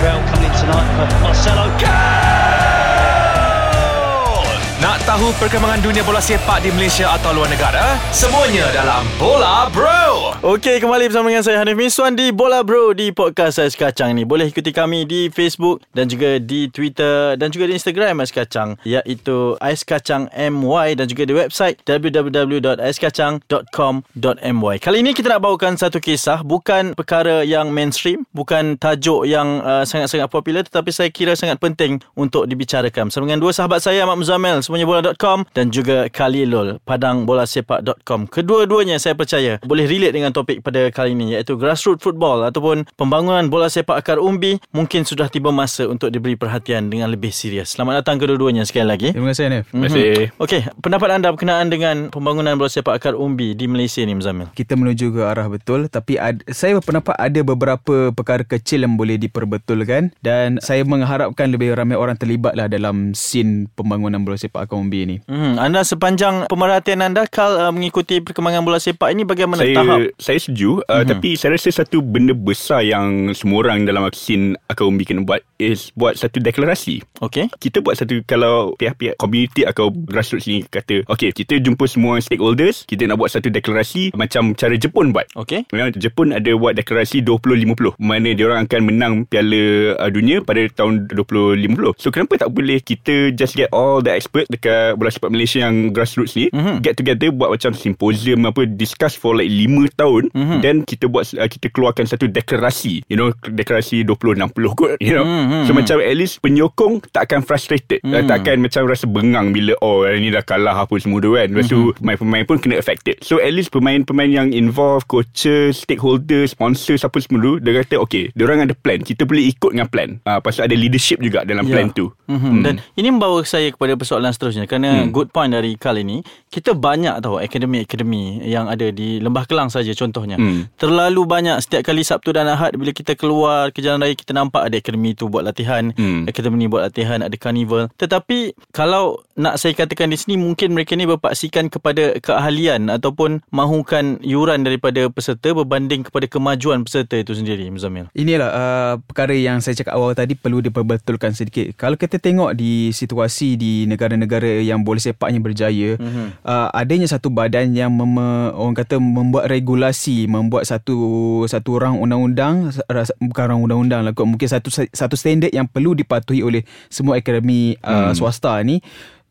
Israel coming tonight for Marcelo. Nak tahu perkembangan dunia bola sepak di Malaysia atau luar negara? Semuanya dalam Bola Bro. Okey, kembali bersama dengan saya Hanif Miswan di Bola Bro di podcast Ais Kacang ni. Boleh ikuti kami di Facebook dan juga di Twitter dan juga di Instagram Ais Kacang iaitu Ais Kacang MY dan juga di website www.aiskacang.com.my. Kali ini kita nak bawakan satu kisah bukan perkara yang mainstream, bukan tajuk yang uh, sangat-sangat popular tetapi saya kira sangat penting untuk dibicarakan. Bersama dengan dua sahabat saya Ahmad Muzammel semuanya bola.com dan juga Khalilul padangBolaSepak.com. Kedua-duanya saya percaya boleh relate dengan topik pada kali ini iaitu grassroots football ataupun pembangunan bola sepak akar umbi mungkin sudah tiba masa untuk diberi perhatian dengan lebih serius. Selamat datang kedua-duanya sekali lagi. Terima kasih. Terima kasih. Okey, pendapat anda berkenaan dengan pembangunan bola sepak akar umbi di Malaysia ni Muzamil? Kita menuju ke arah betul tapi ad, saya berpendapat ada beberapa perkara kecil yang boleh diperbetulkan dan saya mengharapkan lebih ramai orang terlibatlah dalam scene pembangunan bola sepak akar umbi ni. Hmm, anda sepanjang pemerhatian anda Kal uh, mengikuti perkembangan bola sepak ini bagaimana saya, tahap? Saya setuju uh, mm-hmm. Tapi saya rasa satu benda besar Yang semua orang dalam Akar Umbi kena buat Is buat satu deklarasi Okey. Kita buat satu Kalau pihak-pihak community Atau grassroots ni kata Okay kita jumpa semua stakeholders Kita nak buat satu deklarasi Macam cara Jepun buat. Memang Jepun ada buat deklarasi 2050 Mana dia orang akan menang Piala uh, dunia Pada tahun 2050 So kenapa tak boleh Kita just get all the expert Dekat bola sepak Malaysia Yang grassroots ni Mhm. Get together Buat macam symposium apa Discuss for like 5 tahun Mhm. Then kita buat uh, Kita keluarkan satu deklarasi You know Deklarasi 2060 kot You know Mhm, So macam at least Penyokong tak akan frustrated uh, Mhm. Tak akan macam rasa bengang Bila oh ni dah kalah Apa semua tu kan Lepas tu Mhm. pemain-pemain pun kena affected So at least pemain-pemain yang involved Coaches Stakeholders Sponsors Apa semua tu Dia kata okay Diorang ada plan Kita boleh ikut dengan plan uh, Lepas tu ada leadership juga Dalam Ya. plan tu Mm-hmm. Dan ini membawa saya kepada persoalan seterusnya kerana Hmm. good point dari kali ini kita banyak tahu akademi-akademi yang ada di Lembah Kelang saja contohnya. Hmm. Terlalu banyak setiap kali Sabtu dan Ahad bila kita keluar ke jalan raya kita nampak ada akademi tu buat latihan, Hmm. akademi ni buat latihan, ada carnival. Tetapi kalau nak saya katakan di sini mungkin mereka ni berpaksikan kepada keahlian ataupun mahukan yuran daripada peserta berbanding kepada kemajuan peserta itu sendiri Muzamil. Inilah uh, perkara yang saya cakap awal tadi perlu diperbetulkan sedikit. Kalau kita tengok di situasi di negara-negara yang bola sepaknya berjaya, mm-hmm. uh, adanya satu badan yang mem- orang kata membuat regulasi, membuat satu satu rang undang-undang, bukan rang undang-undang lah kot, mungkin satu satu standard yang perlu dipatuhi oleh semua akademi uh, Hmm. swasta ni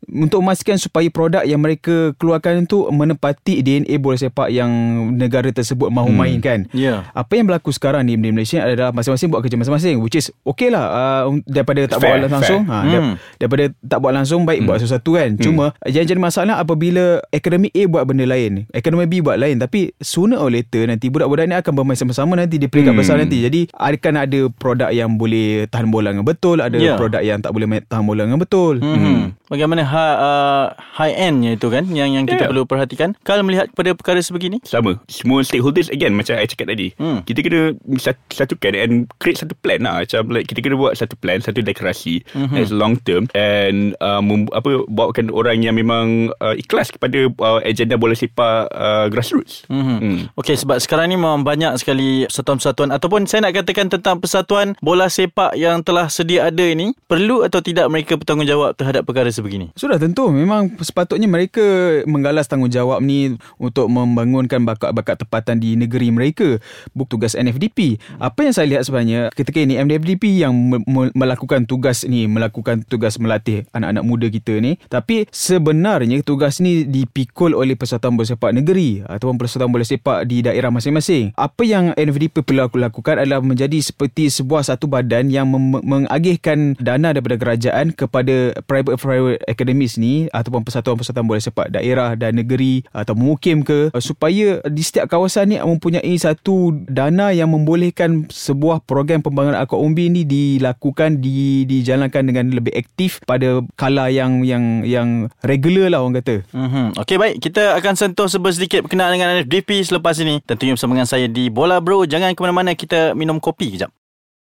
untuk memastikan supaya produk yang mereka keluarkan itu menepati DNA bola sepak yang negara tersebut mahu Hmm. mainkan. Ya. Apa yang berlaku sekarang ni di Malaysia adalah masing-masing buat kerja masing-masing which is okay lah uh, daripada tak Fair, buat langsung fair. ha, Hmm. hmm. daripada tak buat langsung baik hmm. buat sesuatu kan cuma yang jadi masalah apabila akademi A buat benda lain akademi B buat lain tapi sooner or later nanti budak-budak ni akan bermain sama-sama nanti di peringkat Hmm. besar nanti jadi akan ada produk yang boleh tahan bola dengan betul ada Ya. produk yang tak boleh tahan bola dengan betul Hmm. Bagaimana ha, uh, high endnya itu kan yang yang kita Yeah. perlu perhatikan. Kalau melihat kepada perkara sebegini. Sama Semua stakeholders Again macam saya cakap tadi Hmm. Kita kena sat- Satukan And create satu plan lah Macam like Kita kena buat satu plan Satu deklarasi Mhm. mm-hmm. As long term And uh, mem- apa Bawakan orang yang memang uh, Ikhlas kepada uh, Agenda bola sepak uh, Grassroots Mm-hmm. Hmm. Okey sebab sekarang ni memang banyak sekali persatuan-persatuan ataupun saya nak katakan tentang persatuan bola sepak yang telah sedia ada ini perlu atau tidak mereka bertanggungjawab terhadap perkara sebegini. Sudah tentu memang sepatutnya mereka menggalas tanggungjawab ni untuk membangunkan bakat-bakat tempatan di negeri mereka. Buk tugas NFDP. Apa yang saya lihat sebenarnya ketika ini NFDP yang me- me- melakukan tugas ni, melakukan tugas melatih anak-anak muda kita ni. Tapi sebenarnya tugas ni dipikul oleh Persatuan Bola Sepak Negeri ataupun Persatuan Bola Sepak di daerah masing-masing. Apa yang NFDP perlu lakukan adalah menjadi seperti sebuah satu badan yang mem- mengagihkan dana daripada kerajaan kepada private-private academies ni ataupun persatuan-persatuan bola sepak daerah dan negeri atau mukim ke supaya di setiap kawasan ni mempunyai satu dana yang membolehkan sebuah program pembangunan akar umbi ni dilakukan di dijalankan dengan lebih aktif pada kala yang yang yang regular lah orang kata. Mm-hmm. Okey baik, kita akan sentuh sedikit berkenaan dengan NFDP selepas ini. Tentunya bersama dengan saya di Bola Bro. Jangan ke mana-mana, kita minum kopi kejap.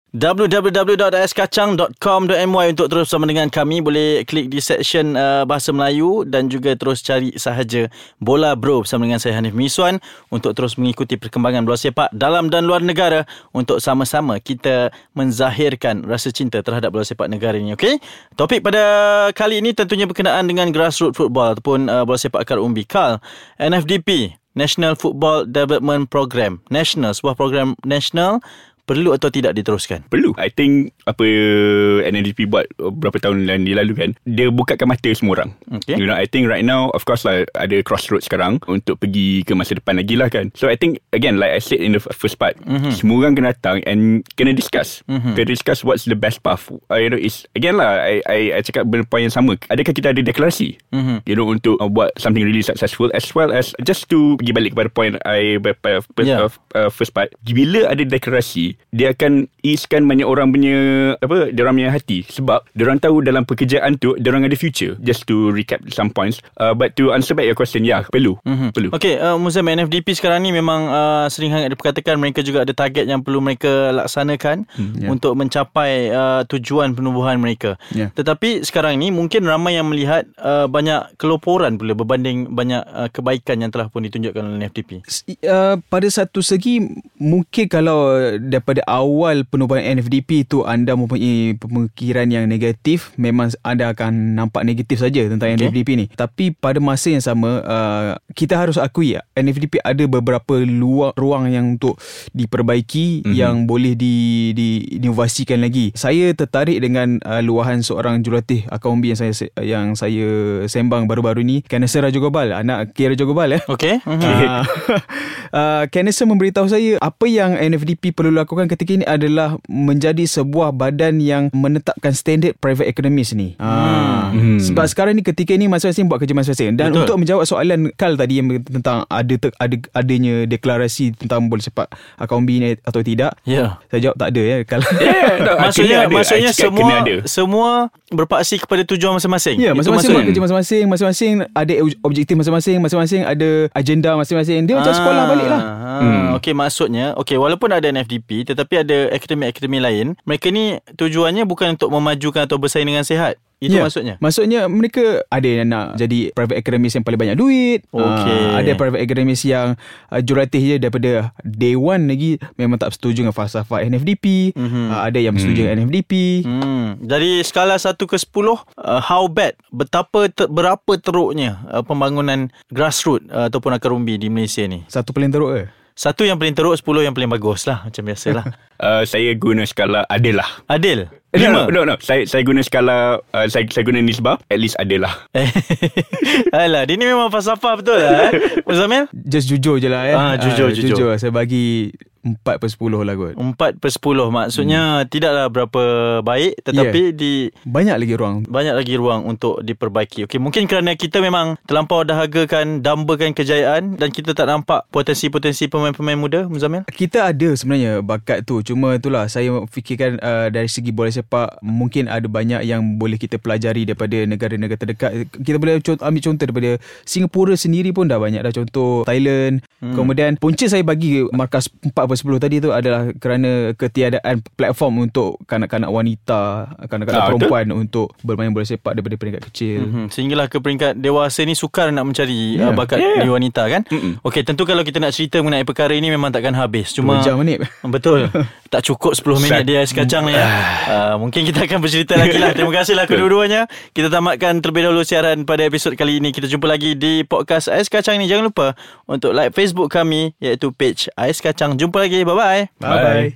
www.askacang.com.my untuk terus bersama dengan kami. Boleh klik di section uh, bahasa Melayu dan juga terus cari sahaja Bola Bro bersama dengan saya Hanif Miswan untuk terus mengikuti perkembangan bola sepak dalam dan luar negara untuk sama-sama kita menzahirkan rasa cinta terhadap bola sepak negara ini okey? Topik pada kali ini tentunya berkenaan dengan grassroots football ataupun uh, bola sepak akar umbi. KAL NFDP National Football Development Program National sebuah program national perlu atau tidak diteruskan Perlu I think Apa NNDP buat Berapa tahun yang lalu kan Dia bukakan mata semua orang Okay. You know I think right now Of course lah Ada crossroads sekarang Untuk pergi ke masa depan lagi lah kan So I think Again like I said in the first part mm-hmm. Semua orang kena datang And kena discuss mm-hmm. Kena discuss What's the best path uh, You know is Again lah I, I, I cakap berpoint yang sama Adakah kita ada deklarasi mm-hmm. You know untuk uh, Buat something really successful As well as Just to Pergi balik kepada point I Yeah. uh, First part Bila ada deklarasi Dia akan Easekan banyak orang punya Apa Dia orang punya hati Sebab Dia orang tahu dalam pekerjaan tu Dia orang ada future Just to recap some points uh, But to answer back your question Ya perlu mm-hmm. Perlu Okey, uh, Muzaim NFDP sekarang ni memang uh, sering sangat diperkatakan mereka juga ada target yang perlu mereka laksanakan hmm, yeah. untuk mencapai uh, tujuan penubuhan mereka. Yeah. Tetapi sekarang ni mungkin ramai yang melihat uh, banyak keloporan pula berbanding banyak uh, kebaikan yang telah pun ditunjukkan oleh NFDP. uh, pada satu segi mungkin kalau daripada awal penubuhan NFDP itu anda mempunyai pemikiran yang negatif memang anda akan nampak negatif saja tentang Okay. NFDP ni tapi pada masa yang sama uh, kita harus akui ya, NFDP ada beberapa luang ruang yang untuk diperbaiki mm-hmm. yang boleh di diinovasikan lagi saya tertarik dengan uh, luahan seorang jurulatih akaumbi yang saya yang saya sembang baru-baru ni Kenneth Raja Gobal anak K Raja Gobal eh Okey? Uh, uh, Kenneth memberitahu saya apa yang NFDP perlu lakukan ketika ini adalah menjadi sebuah badan yang menetapkan standard private economist ni. Uh, Hmm. Sebab sekarang ni ketika ini masing-masing buat kerja masing-masing dan Betul. untuk menjawab soalan Kal tadi yang tentang ada te, ada adanya deklarasi tentang bola sepak akaumbi ni atau tidak. Ya. Saya jawab tak ada ya Kal. Yeah, no, Maksudnya ada. maksudnya semua ada. semua berpaksi kepada tujuan masing-masing. Ya, Itu masing-masing buat kerja masing-masing, masing-masing ada objektif masing-masing, masing-masing ada agenda masing-masing. Dia macam Ah, sekolah balik lah. Ah, Hmm. Okey maksudnya okey walaupun ada NFDP tetapi ada akademi-akademi lain mereka ni tujuannya bukan untuk memajukan atau bersaing dengan sihat. Itu Ya, maksudnya. Maksudnya mereka ada yang nak jadi private academist yang paling banyak duit. Okey. Ah, ada private academist yang uh, jurulatih je daripada day one lagi memang tak setuju dengan falsafah NFDP. Mm-hmm. Uh, ada yang setuju dengan NFDP. Hmm. Jadi skala 1 ke 10 uh, how bad betapa ter, berapa teruknya uh, pembangunan grassroots uh, ataupun akar umbi di Malaysia ni. Satu paling teruk ke? Satu yang paling teruk, 10 yang paling bagus lah macam biasalah. uh, Saya guna skala adil lah Adil. No, Lima. no, no, no. Saya saya guna skala uh, saya saya guna nisbah at least ada lah. Alah, dia ni memang falsafah betul lah eh. Muzamil? Just jujur je lah eh. Ah, jujur, Ah, jujur. jujur. Saya bagi 4 per 10 lah kot. 4 per 10 maksudnya hmm. tidaklah berapa baik tetapi yeah. di Banyak lagi ruang. banyak lagi ruang untuk diperbaiki. Okey, mungkin kerana kita memang terlampau dahagakan, dambakan kejayaan dan kita tak nampak potensi-potensi pemain-pemain muda, Muzamil. Kita ada sebenarnya bakat tu Cuma itulah Saya fikirkan uh, Dari segi bola sepak Mungkin ada banyak Yang boleh kita pelajari Daripada negara-negara terdekat Kita boleh contoh, ambil contoh Daripada Singapura sendiri pun Dah banyak dah Contoh Thailand hmm. Kemudian Punca saya bagi Markas 4 per 10 tadi tu Adalah kerana Ketiadaan platform Untuk kanak-kanak wanita Kanak-kanak Ah, perempuan Untuk bermain bola sepak Daripada peringkat kecil Hmm, sehinggalah ke peringkat dewasa ni sukar nak mencari yeah. Uh, bakat Yeah. di wanita kan. Okey, tentu kalau kita nak cerita mengenai perkara ini memang takkan habis. Cuma 2 jam minit Betul. tak cukup 10 minit dia ais kacang ni ya. Uh, mungkin kita akan bercerita lagi lah. Terima kasihlah kedua-duanya. Kita tamatkan terlebih dahulu siaran pada episod kali ini. Kita jumpa lagi di podcast Ais Kacang ni. Jangan lupa untuk like Facebook kami iaitu page Ais Kacang. Jumpa lagi. Bye-bye. Bye-bye